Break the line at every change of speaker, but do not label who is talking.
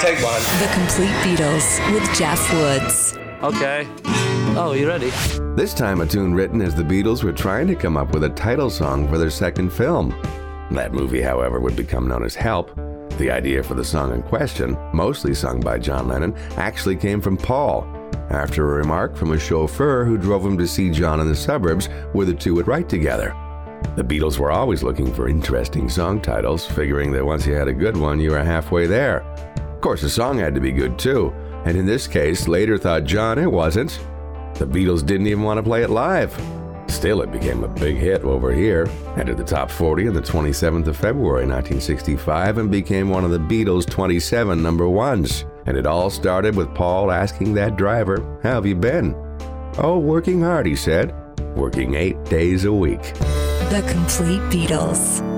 Take one.
The Complete Beatles with Jeff Woods.
Okay. Oh, you ready?
This time, a tune written as the Beatles were trying to come up with a title song for their second film. That movie, however, would become known as Help. The idea for the song in question, mostly sung by John Lennon, actually came from Paul, after a remark from a chauffeur who drove him to see John in the suburbs where the two would write together. The Beatles were always looking for interesting song titles, figuring that once you had a good one, you were halfway there. Of course, the song had to be good too, and in this case, later thought John it wasn't. The Beatles didn't even want to play it live. Still, it became a big hit over here, entered the top 40 on the 27th of February 1965, and became one of the Beatles' 27 number ones. And it all started with Paul asking that driver, How have you been? Oh, working hard, he said. Working eight days a week.
The Complete Beatles.